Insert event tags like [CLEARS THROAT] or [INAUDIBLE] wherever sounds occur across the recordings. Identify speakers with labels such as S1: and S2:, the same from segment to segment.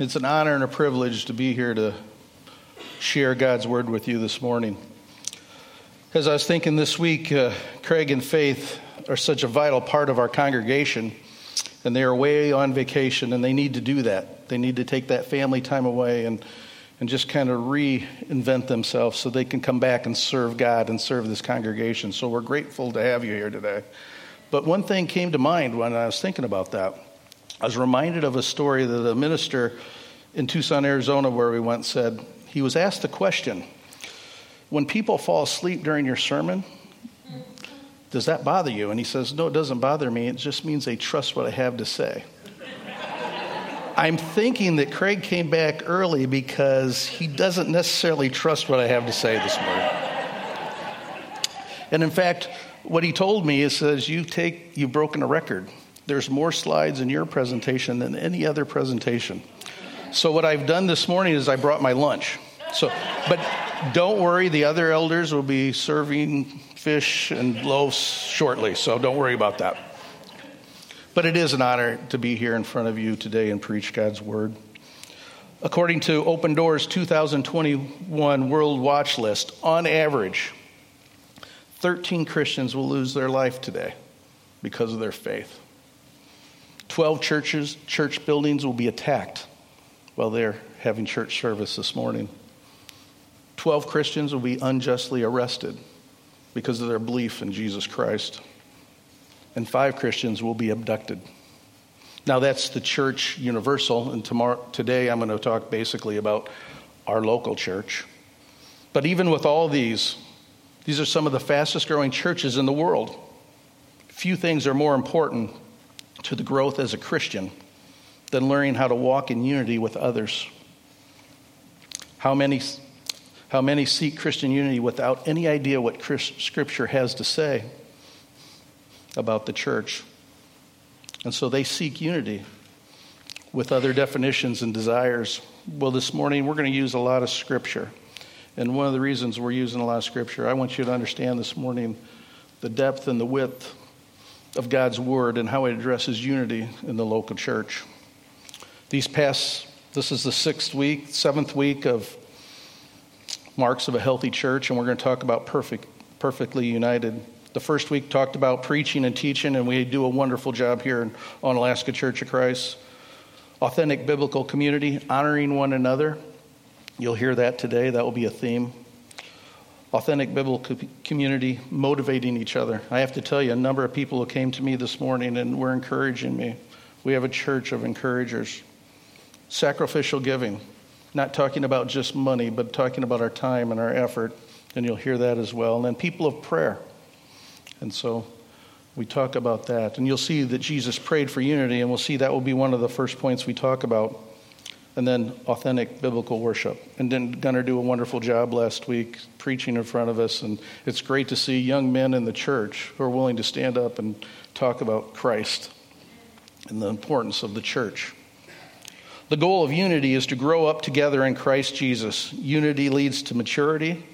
S1: It's an honor and a privilege to be here to share God's word with you this morning. As I was thinking this week, uh, Craig and Faith are such a vital part of our congregation, and they are away on vacation, and they need to do that. They need to take that family time away and, and just kind of reinvent themselves so they can come back and serve God and serve this congregation. So we're grateful to have you here today. But one thing came to mind when I was thinking about that. I was reminded of a story that a minister in Tucson, Arizona, where we went, said he was asked the question When people fall asleep during your sermon, does that bother you? And he says, No, it doesn't bother me. It just means they trust what I have to say. [LAUGHS] I'm thinking that Craig came back early because he doesn't necessarily trust what I have to say this morning. And in fact, what he told me is says you take you've broken a record there's more slides in your presentation than any other presentation. So what I've done this morning is I brought my lunch. So, but don't worry, the other elders will be serving fish and loaves shortly, so don't worry about that. But it is an honor to be here in front of you today and preach God's word. According to Open Doors 2021 World Watch List, on average, 13 Christians will lose their life today because of their faith. 12 churches, church buildings will be attacked while they're having church service this morning. 12 Christians will be unjustly arrested because of their belief in Jesus Christ. And five Christians will be abducted. Now, that's the church universal, and tomorrow, today I'm going to talk basically about our local church. But even with all these, these are some of the fastest growing churches in the world. Few things are more important to the growth as a Christian than learning how to walk in unity with others. How many, how many seek Christian unity without any idea what Scripture has to say about the church? And so they seek unity with other definitions and desires. Well, this morning we're going to use a lot of Scripture. And one of the reasons we're using a lot of Scripture, I want you to understand this morning the depth and the width of God's Word and how it addresses unity in the local church. These past, this is the sixth week, seventh week of Marks of a Healthy Church, and we're going to talk about perfect, perfectly united. The first week talked about preaching and teaching, and we do a wonderful job here Onalaska Church of Christ. Authentic biblical community, honoring one another. You'll hear that today. That will be a theme authentic biblical community motivating each other. I have to tell you, a number of people who came to me this morning and were encouraging me. We have a church of encouragers. Sacrificial giving, not talking about just money, but talking about our time and our effort, and you'll hear that as well. And then people of prayer. And so we talk about that. And you'll see that Jesus prayed for unity, and we'll see that will be one of the first points we talk about and then authentic biblical worship. And then Gunnar do a wonderful job last week preaching in front of us, and it's great to see young men in the church who are willing to stand up and talk about Christ and the importance of the church. The goal of unity is to grow up together in Christ Jesus. Unity leads to maturity,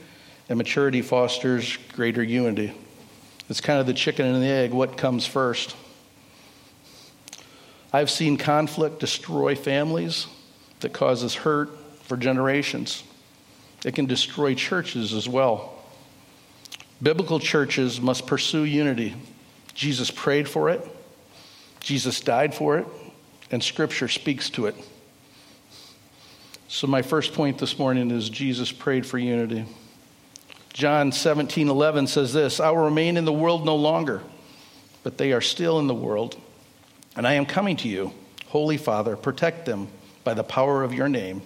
S1: and maturity fosters greater unity. It's kind of the chicken and the egg what comes first? I've seen conflict destroy families that causes hurt for generations. It can destroy churches as well. Biblical churches must pursue unity. Jesus prayed for it, Jesus died for it, and Scripture speaks to it. So, my first point this morning is Jesus prayed for unity. John 17 11 says this I will remain in the world no longer, but they are still in the world, and I am coming to you. Holy Father, protect them by the power of your name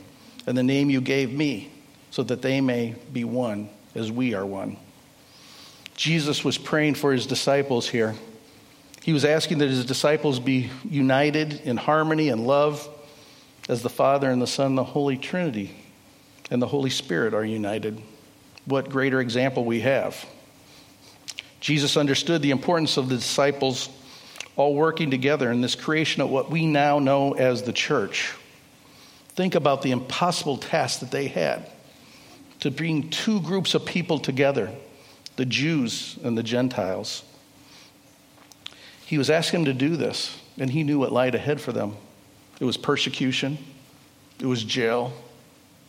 S1: and the name you gave me, so that they may be one as we are one. Jesus was praying for his disciples here. He was asking that his disciples be united in harmony and love as the Father and the Son, the Holy Trinity, and the Holy Spirit are united. What greater example we have. Jesus understood the importance of the disciples all working together in this creation of what we now know as the church. Think about the impossible task that they had to bring two groups of people together the Jews and the Gentiles. He was asking them to do this, and he knew what lied ahead for them. It was persecution, it was jail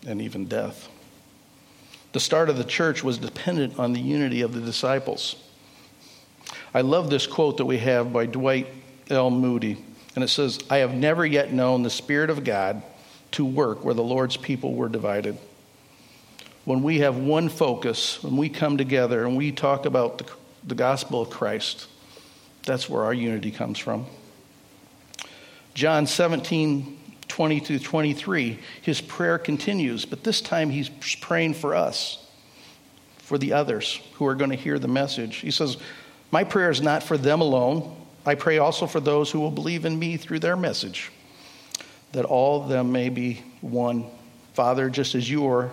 S1: and even death. The start of the church was dependent on the unity of the disciples. I love this quote that we have by Dwight L. Moody, and it says, I have never yet known the Spirit of God to work where the Lord's people were divided. When we have one focus, when we come together and we talk about the, the gospel of Christ, that's where our unity comes from. John 17, 20 through 23, his prayer continues, but this time he's praying for us, for the others who are going to hear the message. He says, My prayer is not for them alone. I pray also for those who will believe in me through their message, that all of them may be one. Father, just as you are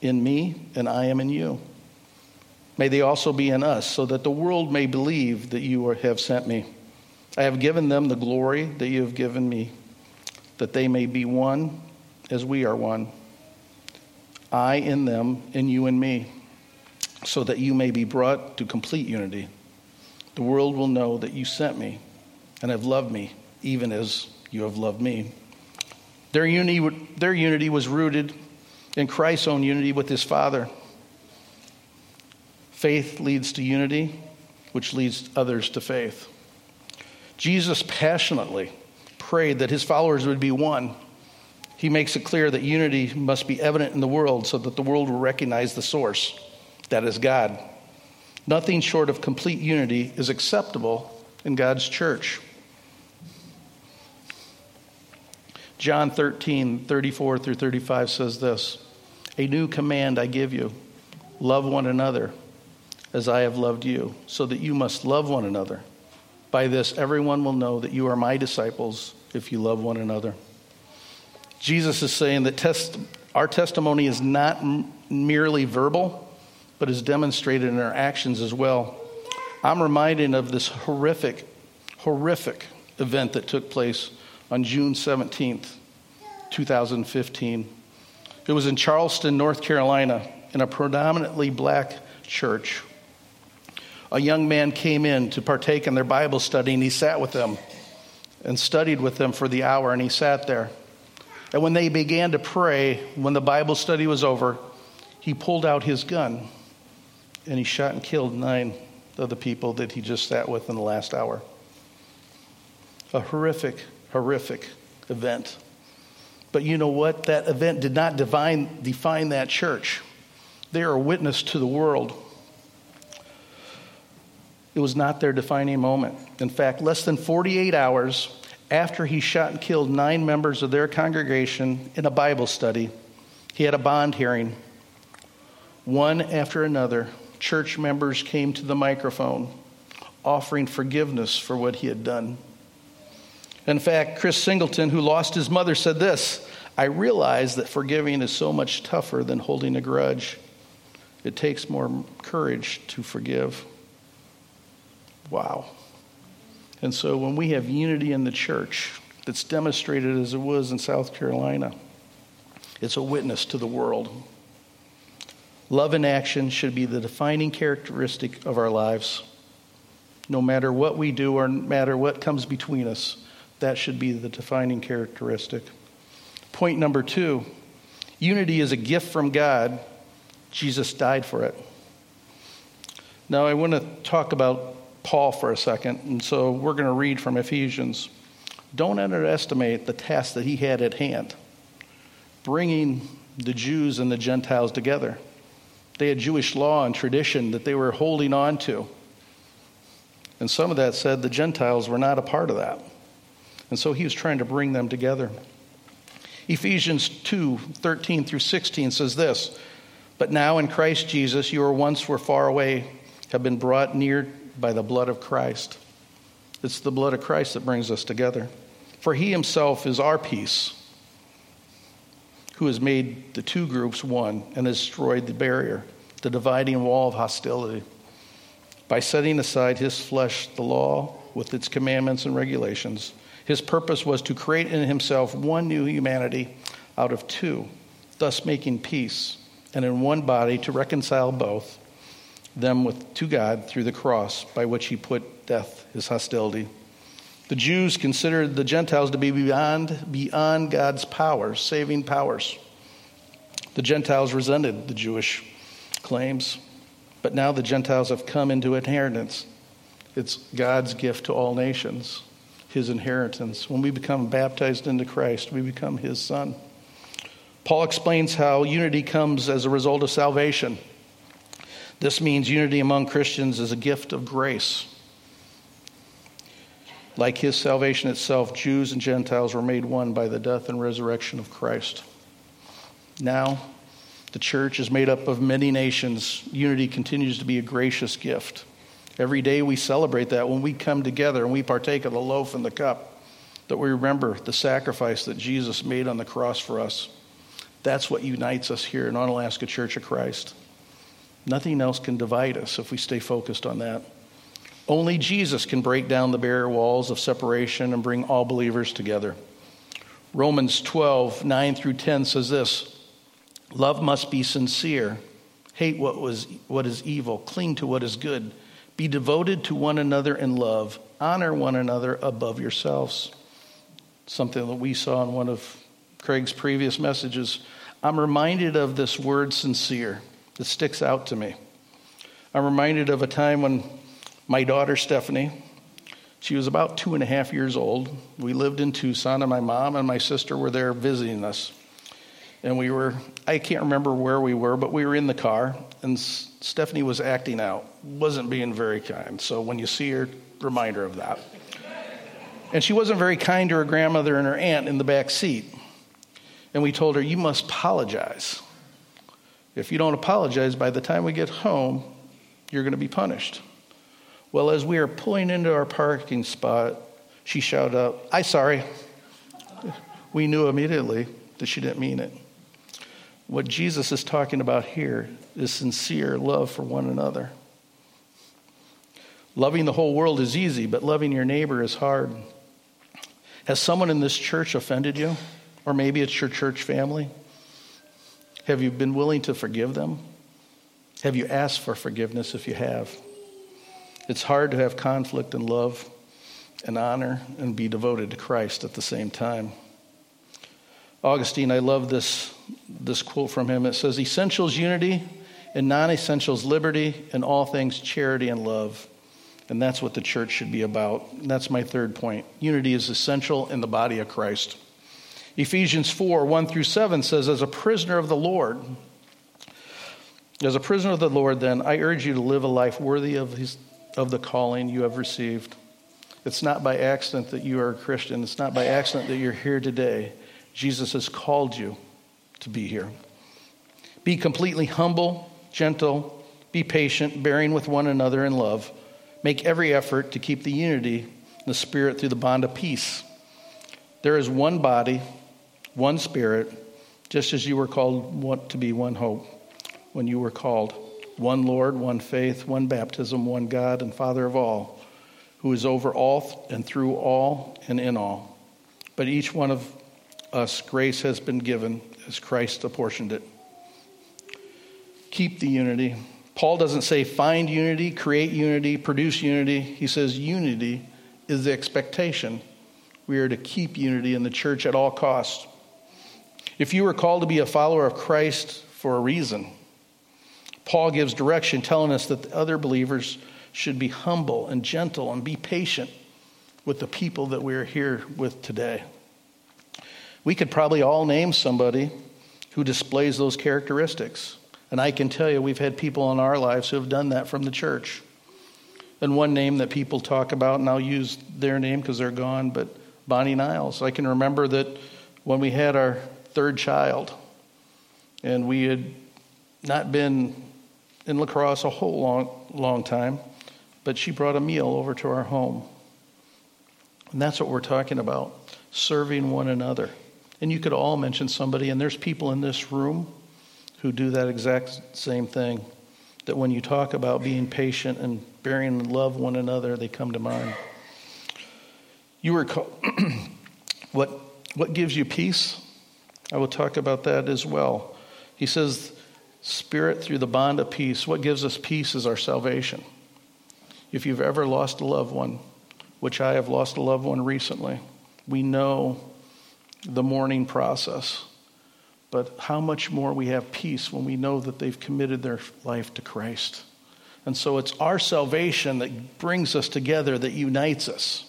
S1: in me and I am in you. May they also be in us, so that the world may believe that you have sent me. I have given them the glory that you have given me, that they may be one as we are one. I in them, and you in me, so that you may be brought to complete unity. The world will know that you sent me and have loved me, even as you have loved me. Their unity, their unity was rooted in Christ's own unity with his Father. Faith leads to unity, which leads others to faith. Jesus passionately prayed that his followers would be one. He makes it clear that unity must be evident in the world so that the world will recognize the source, that is God. Nothing short of complete unity is acceptable in God's church. John 13, 34 through 35 says this A new command I give you love one another as I have loved you, so that you must love one another. By this, everyone will know that you are my disciples if you love one another. Jesus is saying that test, our testimony is not m- merely verbal, but is demonstrated in our actions as well. I'm reminded of this horrific, horrific event that took place on June 17th, 2015. It was in Charleston, North Carolina, in a predominantly black church a young man came in to partake in their Bible study, and he sat with them and studied with them for the hour, and he sat there. And when they began to pray, when the Bible study was over, he pulled out his gun and he shot and killed nine of the people that he just sat with in the last hour. A horrific, horrific event. But you know what? That event did not define, define that church. They are a witness to the world. It was not their defining moment. In fact, less than 48 hours after he shot and killed nine members of their congregation in a Bible study, he had a bond hearing. One after another, church members came to the microphone offering forgiveness for what he had done. In fact, Chris Singleton, who lost his mother, said this I realize that forgiving is so much tougher than holding a grudge. It takes more courage to forgive. Wow. And so when we have unity in the church that's demonstrated as it was in South Carolina, it's a witness to the world. Love in action should be the defining characteristic of our lives. No matter what we do or no matter what comes between us, that should be the defining characteristic. Point number two unity is a gift from God. Jesus died for it. Now, I want to talk about Paul for a second, and so we're going to read from Ephesians. Don't underestimate the task that he had at hand bringing the Jews and the Gentiles together. They had Jewish law and tradition that they were holding on to. And some of that said the Gentiles were not a part of that. And so he was trying to bring them together. Ephesians 2 13 through 16 says this But now in Christ Jesus, you were once were far away, have been brought near by the blood of Christ. It's the blood of Christ that brings us together. For he himself is our peace, who has made the two groups one and has destroyed the barrier, the dividing wall of hostility, by setting aside his flesh, the law, with its commandments and regulations. His purpose was to create in himself one new humanity out of two, thus making peace, and in one body to reconcile both them with, to God through the cross by which he put death, his hostility. The Jews considered the Gentiles to be beyond, beyond God's powers, saving powers. The Gentiles resented the Jewish claims, but now the Gentiles have come into inheritance. It's God's gift to all nations, his inheritance. When we become baptized into Christ, we become his son. Paul explains how unity comes as a result of salvation. This means unity among Christians is a gift of grace. Like his salvation itself, Jews and Gentiles were made one by the death and resurrection of Christ. Now, the church is made up of many nations. Unity continues to be a gracious gift. Every day we celebrate that when we come together and we partake of the loaf and the cup, that we remember the sacrifice that Jesus made on the cross for us. That's what unites us here in Onalaska Church of Christ. Nothing else can divide us if we stay focused on that. Only Jesus can break down the barrier walls of separation and bring all believers together. Romans 12, 9 through 10 says this Love must be sincere. Hate what, was, what is evil. Cling to what is good. Be devoted to one another in love. Honor one another above yourselves. Something that we saw in one of Craig's previous messages. I'm reminded of this word sincere. that sticks out to me. I'm reminded of a time when my daughter, Stephanie, she was about two and a half years old. We lived in Tucson, and my mom and my sister were there visiting us. And we were, I can't remember where we were, but we were in the car, and Stephanie was acting out, wasn't being very kind. So when you see her, reminder of that. And she wasn't very kind to her grandmother and her aunt in the back seat. And we told her, You must apologize. If you don't apologize, by the time we get home, you're going to be punished. Well, as we are pulling into our parking spot, she shouted out, I sorry. We knew immediately that she didn't mean it. What Jesus is talking about here is sincere love for one another. Loving the whole world is easy, but loving your neighbor is hard. Has someone in this church offended you? Or maybe it's your church family? Have you been willing to forgive them? Have you asked for forgiveness if you have? It's hard to have conflict and love and honor and be devoted to Christ at the same time. Augustine, I love this, this quote from him. It says, Essentials unity, and non essentials liberty, and all things charity and love. And that's what the church should be about. And that's my third point. Unity is essential in the body of Christ. Ephesians 4 1 through 7 says, As a prisoner of the Lord, as a prisoner of the Lord, then, I urge you to live a life worthy of his of the calling you have received. It's not by accident that you are a Christian. It's not by accident that you're here today. Jesus has called you to be here. Be completely humble, gentle, be patient, bearing with one another in love. Make every effort to keep the unity the Spirit through the bond of peace. There is one body, one Spirit, just as you were called to be one hope when you were called one Lord, one faith, one baptism, one God and Father of all, who is over all and through all and in all. But each one of us, grace has been given as Christ apportioned it. Keep the unity. Paul doesn't say find unity, create unity, produce unity. He says unity is the expectation. We are to keep unity in the church at all costs. If you were called to be a follower of Christ for a reason, Paul gives direction telling us that the other believers should be humble and gentle and be patient with the people that we're here with today. We could probably all name somebody who displays those characteristics. And I can tell you, we've had people in our lives who have done that from the church. And one name that people talk about, and I'll use their name because they're gone, but Bonnie Niles. I can remember that when we had our third child, and we had not been in La Crosse a whole long, long time, but she brought a meal over to our home. And that's what we're talking about serving one another. And you could all mention somebody, and there's people in this room who do that exact same thing. That when you talk about being patient and bearing and love one another, they come to mind. You were called, [CLEARS THROAT] what, what gives you peace? I will talk about that as well. He says, Spirit through the bond of peace. What gives us peace is our salvation. If you've ever lost a loved one, which I have lost a loved one recently. We know the mourning process, but how much more we have peace when we know that they've committed their life to Christ. And so it's our salvation that brings us together, that unites us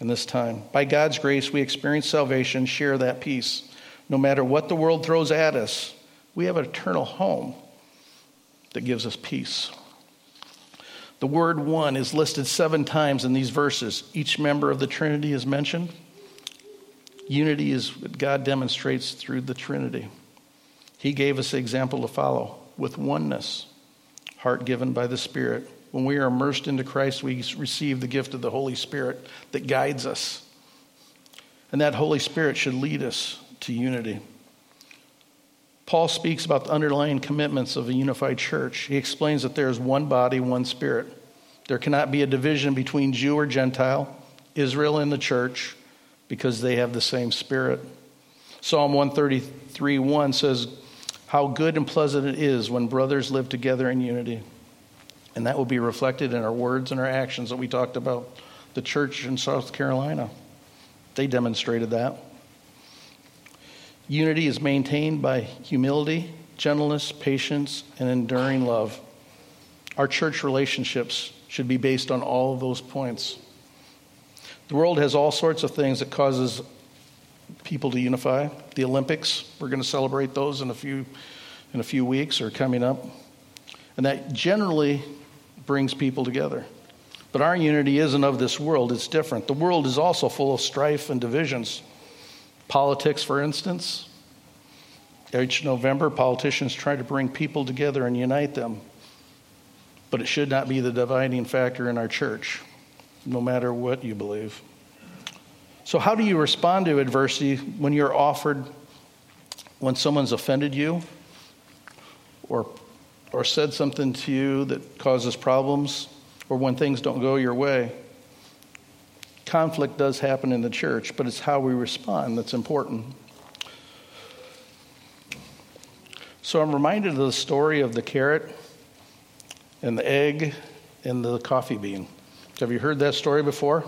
S1: in this time. By God's grace, we experience salvation, share that peace. No matter what the world throws at us, we have an eternal home that gives us peace. The word one is listed seven times in these verses. Each member of the Trinity is mentioned. Unity is what God demonstrates through the Trinity. He gave us the example to follow with oneness, heart given by the Spirit. When we are immersed into Christ, we receive the gift of the Holy Spirit that guides us. And that Holy Spirit should lead us to unity. Paul speaks about the underlying commitments of a unified church. He explains that there is one body, one spirit. There cannot be a division between Jew or Gentile, Israel and the church, because they have the same spirit. Psalm 133 1 says, How good and pleasant it is when brothers live together in unity. And that will be reflected in our words and our actions that we talked about. The church in South Carolina, they demonstrated that. Unity is maintained by humility, gentleness, patience, and enduring love. Our church relationships should be based on all of those points. The world has all sorts of things that causes people to unify. The Olympics, we're going to celebrate those in a few in a few weeks or coming up. And that generally brings people together. But our unity isn't of this world, it's different. The world is also full of strife and divisions. Politics, for instance. Each November, politicians try to bring people together and unite them. But it should not be the dividing factor in our church, no matter what you believe. So, how do you respond to adversity when you're offered, when someone's offended you or, or said something to you that causes problems, or when things don't go your way? conflict does happen in the church, but it's how we respond that's important. So I'm reminded of the story of the carrot and the egg and the coffee bean. Have you heard that story before?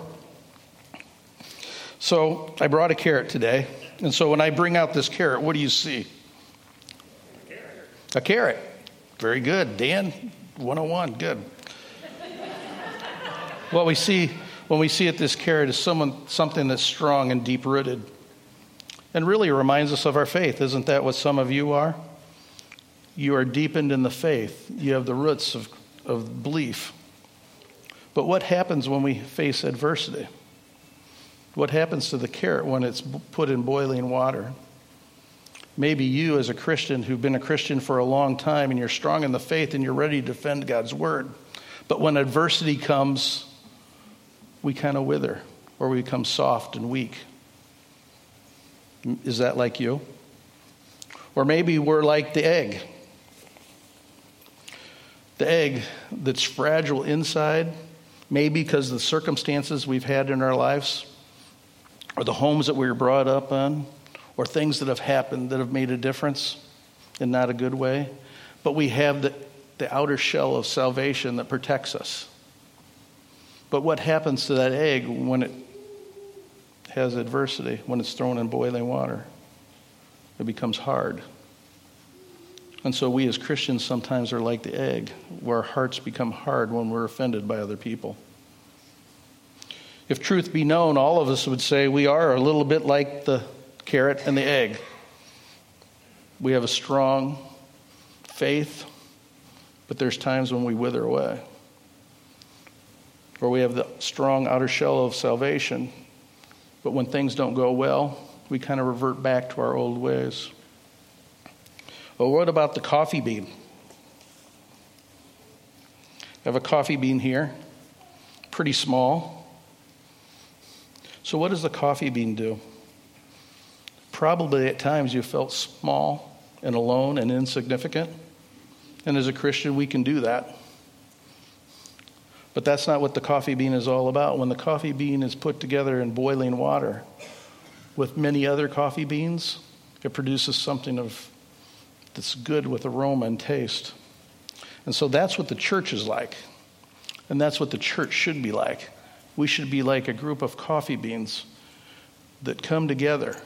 S1: So I brought a carrot today. And so when I bring out this carrot, what do you see? A carrot. A carrot. Very good. Dan, 101. Good. what we see when we see it, this carrot is someone, something that's strong and deep rooted. And really reminds us of our faith. Isn't that what some of you are? You are deepened in the faith, you have the roots of, of belief. But what happens when we face adversity? What happens to the carrot when it's put in boiling water? Maybe you, as a Christian who've been a Christian for a long time and you're strong in the faith and you're ready to defend God's word. But when adversity comes, we kind of wither or we become soft and weak. Is that like you? Or maybe we're like the egg. The egg that's fragile inside, maybe because the circumstances we've had in our lives, or the homes that we were brought up in, or things that have happened that have made a difference in not a good way. But we have the, the outer shell of salvation that protects us. But what happens to that egg when it has adversity, when it's thrown in boiling water? It becomes hard. And so we as Christians sometimes are like the egg, where our hearts become hard when we're offended by other people. If truth be known, all of us would say we are a little bit like the carrot and the egg. We have a strong faith, but there's times when we wither away or we have the strong outer shell of salvation, but when things don't go well, we kind of revert back to our old ways. Well, what about the coffee bean? I have a coffee bean here, pretty small. So, what does the coffee bean do? Probably at times you felt small and alone and insignificant. And as a Christian, we can do that. But that's not what the coffee bean is all about. When the coffee bean is put together in boiling water with many other coffee beans, it produces something of that's good with aroma and taste. And so that's what the church is like. And that's what the church should be like. We should be like a group of coffee beans that come together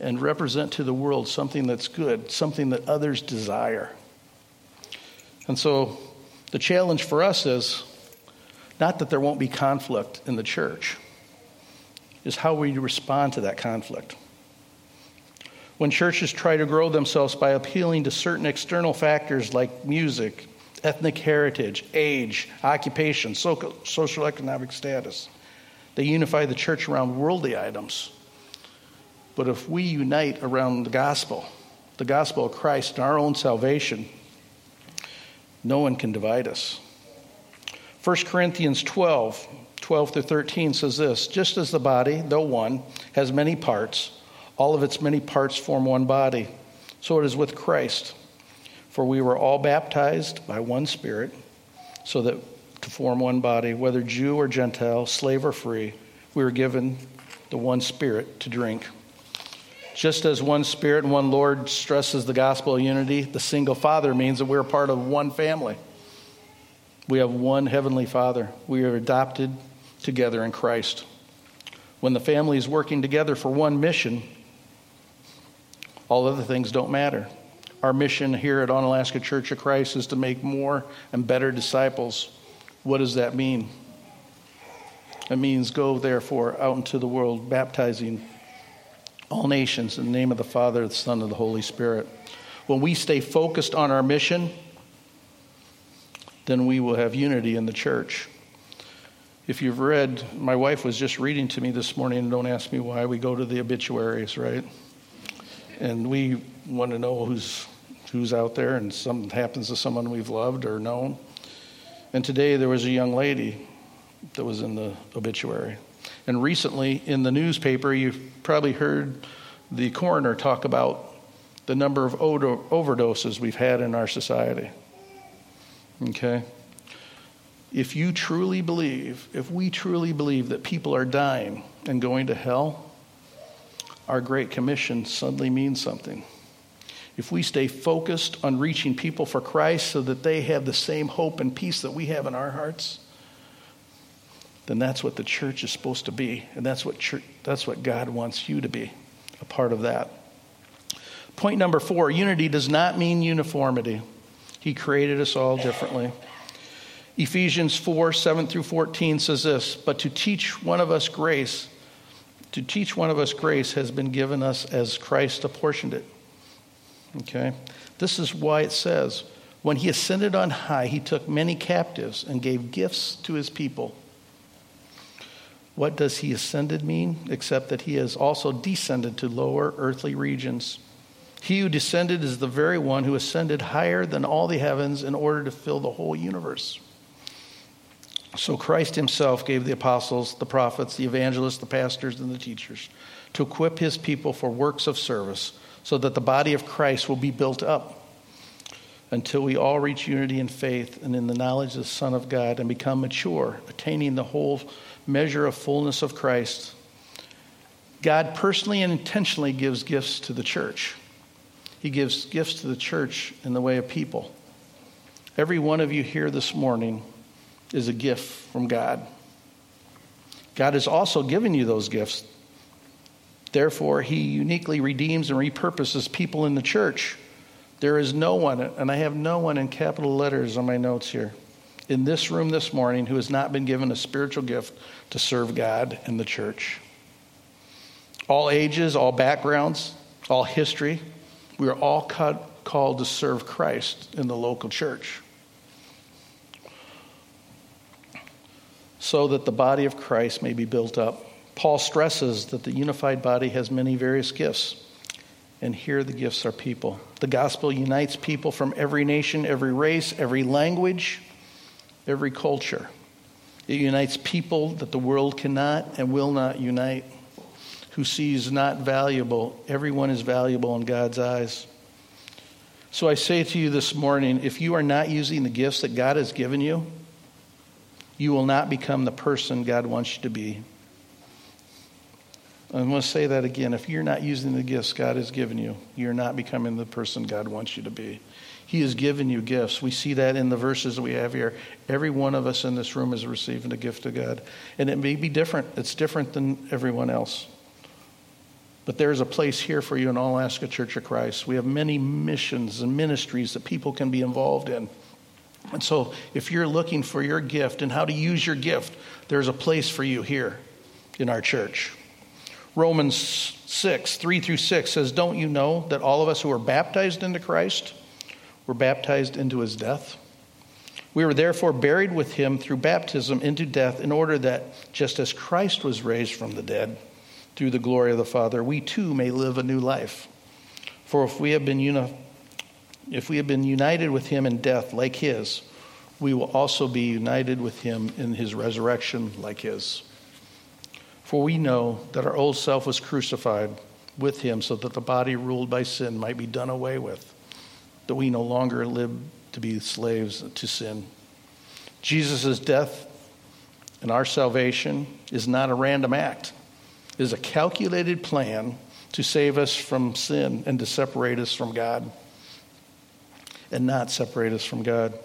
S1: and represent to the world something that's good, something that others desire. And so the challenge for us is not that there won't be conflict in the church, is how we respond to that conflict. When churches try to grow themselves by appealing to certain external factors like music, ethnic heritage, age, occupation, social economic status, they unify the church around worldly items but if we unite around the gospel, the gospel of Christ and our own salvation, no one can divide us. 1 Corinthians 12, 12 through 13 says this Just as the body, though one, has many parts, all of its many parts form one body, so it is with Christ. For we were all baptized by one Spirit, so that to form one body, whether Jew or Gentile, slave or free, we were given the one Spirit to drink. Just as one Spirit and one Lord stresses the gospel of unity, the single Father means that we're part of one family. We have one Heavenly Father. We are adopted together in Christ. When the family is working together for one mission, all other things don't matter. Our mission here at Onalaska Church of Christ is to make more and better disciples. What does that mean? It means go, therefore, out into the world, baptizing all nations in the name of the Father, the Son, and the Holy Spirit. When we stay focused on our mission, then we will have unity in the church. If you've read, my wife was just reading to me this morning, and don't ask me why, we go to the obituaries, right? And we want to know who's, who's out there, and something happens to someone we've loved or known. And today there was a young lady that was in the obituary. And recently in the newspaper, you've probably heard the coroner talk about the number of overdoses we've had in our society. Okay? If you truly believe, if we truly believe that people are dying and going to hell, our Great Commission suddenly means something. If we stay focused on reaching people for Christ so that they have the same hope and peace that we have in our hearts, then that's what the church is supposed to be. And that's what, church, that's what God wants you to be, a part of that. Point number four unity does not mean uniformity. He created us all differently. Ephesians 4 7 through 14 says this But to teach one of us grace, to teach one of us grace has been given us as Christ apportioned it. Okay? This is why it says, When he ascended on high, he took many captives and gave gifts to his people. What does he ascended mean? Except that he has also descended to lower earthly regions. He who descended is the very one who ascended higher than all the heavens in order to fill the whole universe. So Christ himself gave the apostles, the prophets, the evangelists, the pastors, and the teachers to equip his people for works of service so that the body of Christ will be built up until we all reach unity in faith and in the knowledge of the Son of God and become mature, attaining the whole measure of fullness of Christ. God personally and intentionally gives gifts to the church. He gives gifts to the church in the way of people. Every one of you here this morning is a gift from God. God has also given you those gifts. Therefore, He uniquely redeems and repurposes people in the church. There is no one, and I have no one in capital letters on my notes here in this room this morning who has not been given a spiritual gift to serve God and the church. All ages, all backgrounds, all history, we are all called to serve Christ in the local church. So that the body of Christ may be built up. Paul stresses that the unified body has many various gifts. And here the gifts are people. The gospel unites people from every nation, every race, every language, every culture. It unites people that the world cannot and will not unite, who sees not valuable. Everyone is valuable in God's eyes. So I say to you this morning if you are not using the gifts that God has given you, you will not become the person God wants you to be. I'm going to say that again. If you're not using the gifts God has given you, you're not becoming the person God wants you to be. He has given you gifts. We see that in the verses that we have here. Every one of us in this room is receiving a gift of God. And it may be different, it's different than everyone else. But there's a place here for you in Onalaska Church of Christ. We have many missions and ministries that people can be involved in. And so, if you're looking for your gift and how to use your gift, there's a place for you here in our church. Romans 6, 3 through 6 says, Don't you know that all of us who are baptized into Christ were baptized into his death? We were therefore buried with him through baptism into death, in order that just as Christ was raised from the dead through the glory of the Father, we too may live a new life. For if we have been, uni- if we have been united with him in death like his, we will also be united with him in his resurrection like his. For we know that our old self was crucified with him so that the body ruled by sin might be done away with, that we no longer live to be slaves to sin. Jesus' death and our salvation is not a random act, it is a calculated plan to save us from sin and to separate us from God, and not separate us from God.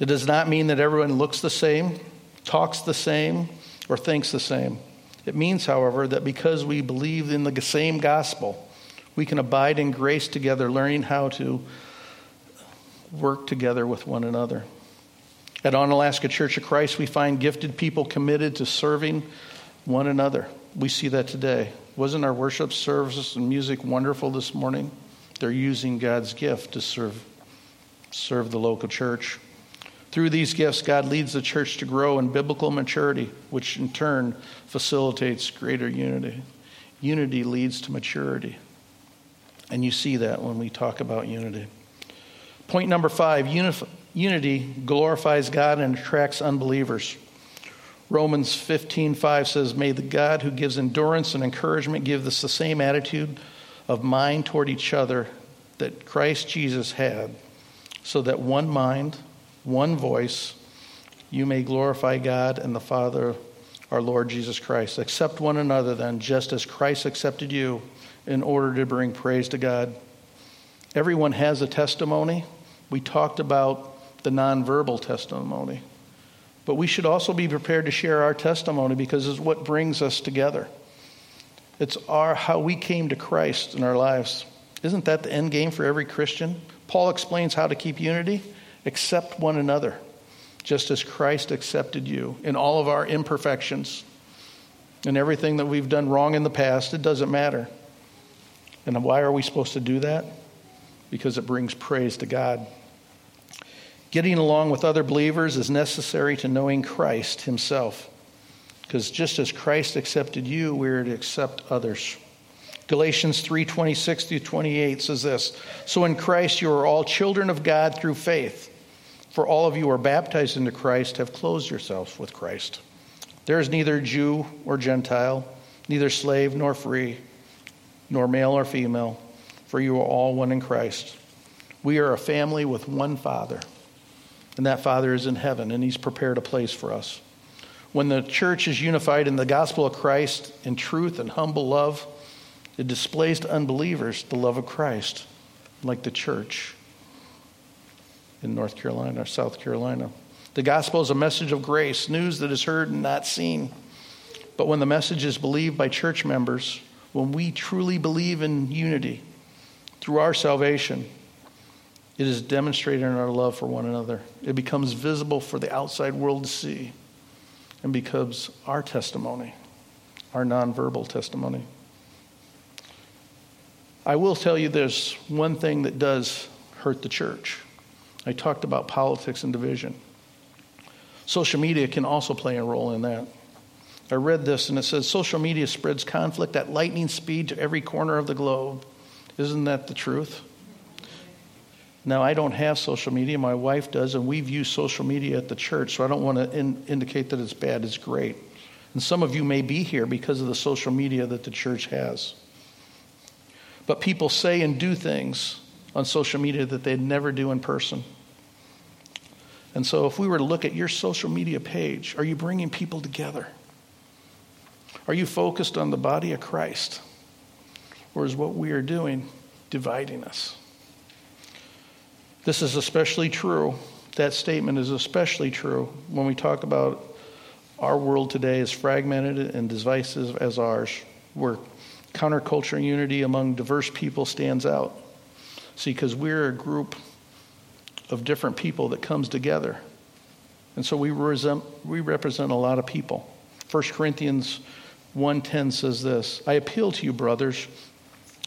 S1: It does not mean that everyone looks the same, talks the same, or thinks the same. It means, however, that because we believe in the same gospel, we can abide in grace together, learning how to work together with one another. At Onalaska Church of Christ, we find gifted people committed to serving one another. We see that today. Wasn't our worship service and music wonderful this morning? They're using God's gift to serve, serve the local church. Through these gifts, God leads the church to grow in biblical maturity, which in turn facilitates greater unity. Unity leads to maturity. And you see that when we talk about unity. Point number five unif- unity glorifies God and attracts unbelievers. Romans 15:5 says, "May the God who gives endurance and encouragement give us the same attitude of mind toward each other that Christ Jesus had, so that one mind, one voice, you may glorify God and the Father, our Lord Jesus Christ. Accept one another then, just as Christ accepted you, in order to bring praise to God. Everyone has a testimony. We talked about the nonverbal testimony. But we should also be prepared to share our testimony because it's what brings us together. It's our how we came to Christ in our lives. Isn't that the end game for every Christian? Paul explains how to keep unity. Accept one another, just as Christ accepted you in all of our imperfections and everything that we've done wrong in the past. It doesn't matter. And why are we supposed to do that? Because it brings praise to God. Getting along with other believers is necessary to knowing Christ Himself. Because just as Christ accepted you, we are to accept others. Galatians 3:26 through 28 says this, "So in Christ you are all children of God through faith. For all of you who are baptized into Christ, have clothed yourselves with Christ. There is neither Jew or Gentile, neither slave nor free, nor male or female, for you are all one in Christ. We are a family with one Father, and that Father is in heaven, and He's prepared a place for us. When the church is unified in the gospel of Christ in truth and humble love, it displays to unbelievers the love of Christ, like the church in North Carolina or South Carolina. The gospel is a message of grace, news that is heard and not seen. But when the message is believed by church members, when we truly believe in unity through our salvation, it is demonstrated in our love for one another. It becomes visible for the outside world to see and becomes our testimony, our nonverbal testimony. I will tell you there's one thing that does hurt the church. I talked about politics and division. Social media can also play a role in that. I read this and it says social media spreads conflict at lightning speed to every corner of the globe. Isn't that the truth? Now, I don't have social media. My wife does, and we've used social media at the church, so I don't want to in- indicate that it's bad. It's great. And some of you may be here because of the social media that the church has. But people say and do things on social media that they'd never do in person. And so, if we were to look at your social media page, are you bringing people together? Are you focused on the body of Christ? Or is what we are doing dividing us? This is especially true. That statement is especially true when we talk about our world today is fragmented and divisive as ours, where counterculture unity among diverse people stands out. See, because we're a group of different people that comes together. And so we, resent, we represent a lot of people. 1 Corinthians 1:10 says this, I appeal to you brothers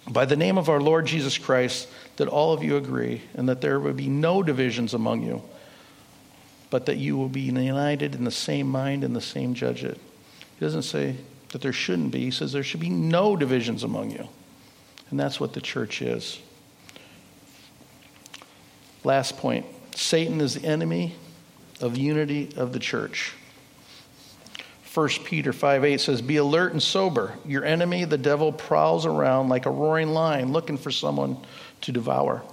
S1: by the name of our Lord Jesus Christ that all of you agree and that there will be no divisions among you but that you will be united in the same mind and the same judgment. He doesn't say that there shouldn't be, he says there should be no divisions among you. And that's what the church is. Last point Satan is the enemy of unity of the church. 1 Peter 5 8 says, Be alert and sober. Your enemy, the devil, prowls around like a roaring lion looking for someone to devour.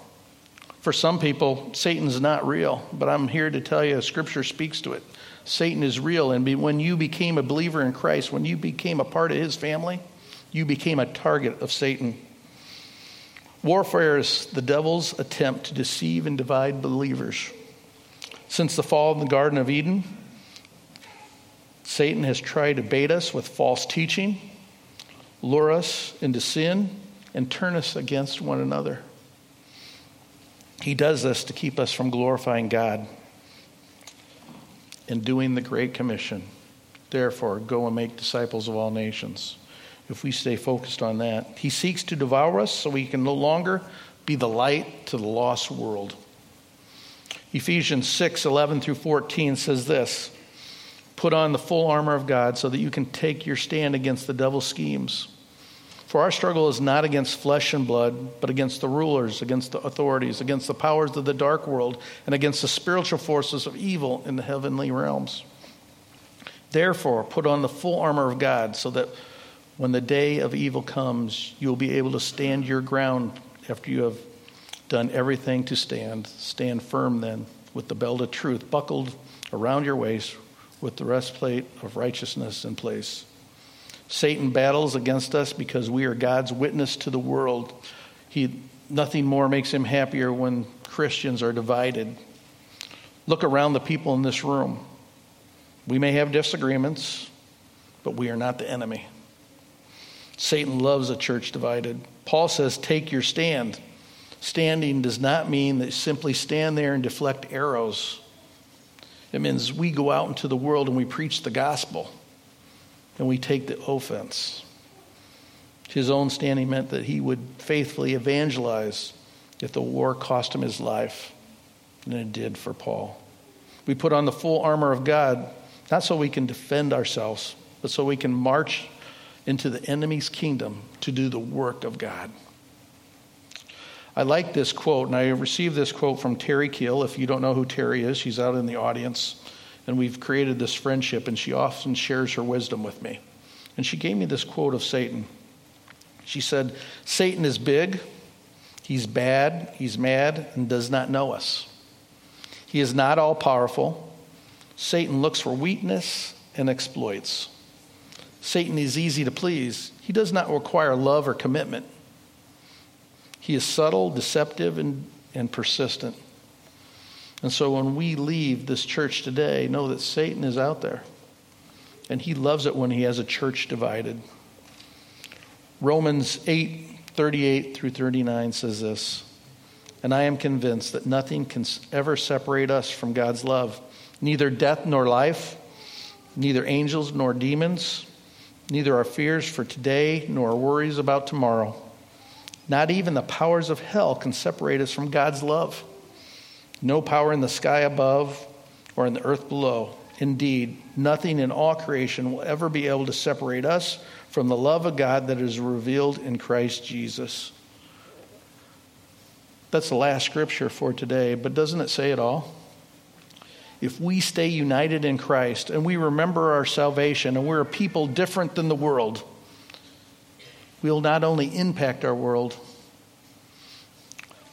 S1: For some people, Satan's not real, but I'm here to tell you, Scripture speaks to it. Satan is real, and when you became a believer in Christ, when you became a part of his family, you became a target of Satan. Warfare is the devil's attempt to deceive and divide believers. Since the fall in the Garden of Eden, Satan has tried to bait us with false teaching, lure us into sin, and turn us against one another. He does this to keep us from glorifying God and doing the Great Commission. Therefore, go and make disciples of all nations. If we stay focused on that, He seeks to devour us so we can no longer be the light to the lost world. Ephesians 6 11 through 14 says this Put on the full armor of God so that you can take your stand against the devil's schemes. For our struggle is not against flesh and blood, but against the rulers, against the authorities, against the powers of the dark world, and against the spiritual forces of evil in the heavenly realms. Therefore, put on the full armor of God so that when the day of evil comes, you will be able to stand your ground after you have done everything to stand. Stand firm then, with the belt of truth buckled around your waist, with the breastplate of righteousness in place Satan battles against us because we are God's witness to the world. He, nothing more makes him happier when Christians are divided. Look around the people in this room. We may have disagreements, but we are not the enemy. Satan loves a church divided. Paul says, Take your stand. Standing does not mean that simply stand there and deflect arrows. It means we go out into the world and we preach the gospel and we take the offense. His own standing meant that he would faithfully evangelize if the war cost him his life, and it did for Paul. We put on the full armor of God, not so we can defend ourselves, but so we can march into the enemy's kingdom to do the work of God. I like this quote, and I received this quote from Terry Keel. If you don't know who Terry is, she's out in the audience and we've created this friendship, and she often shares her wisdom with me. And she gave me this quote of Satan. She said, Satan is big, he's bad, he's mad, and does not know us. He is not all powerful. Satan looks for weakness and exploits. Satan is easy to please. He does not require love or commitment. He is subtle, deceptive, and, and persistent. And so when we leave this church today, know that Satan is out there. And he loves it when he has a church divided. Romans 8 38 through 39 says this And I am convinced that nothing can ever separate us from God's love, neither death nor life, neither angels nor demons, neither our fears for today nor our worries about tomorrow. Not even the powers of hell can separate us from God's love. No power in the sky above or in the earth below. Indeed, nothing in all creation will ever be able to separate us from the love of God that is revealed in Christ Jesus. That's the last scripture for today, but doesn't it say it all? If we stay united in Christ and we remember our salvation and we're a people different than the world, we'll not only impact our world,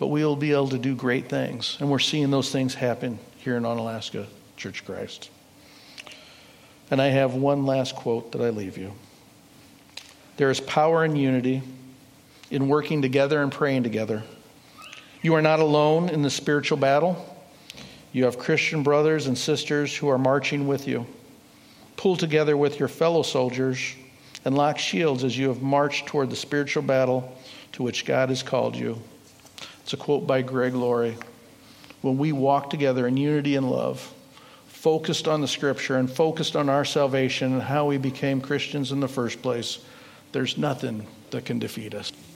S1: but we will be able to do great things. And we're seeing those things happen here in Onalaska Church of Christ. And I have one last quote that I leave you. There is power in unity, in working together and praying together. You are not alone in the spiritual battle. You have Christian brothers and sisters who are marching with you. Pull together with your fellow soldiers and lock shields as you have marched toward the spiritual battle to which God has called you. It's a quote by Greg Laurie. When we walk together in unity and love, focused on the scripture and focused on our salvation and how we became Christians in the first place, there's nothing that can defeat us.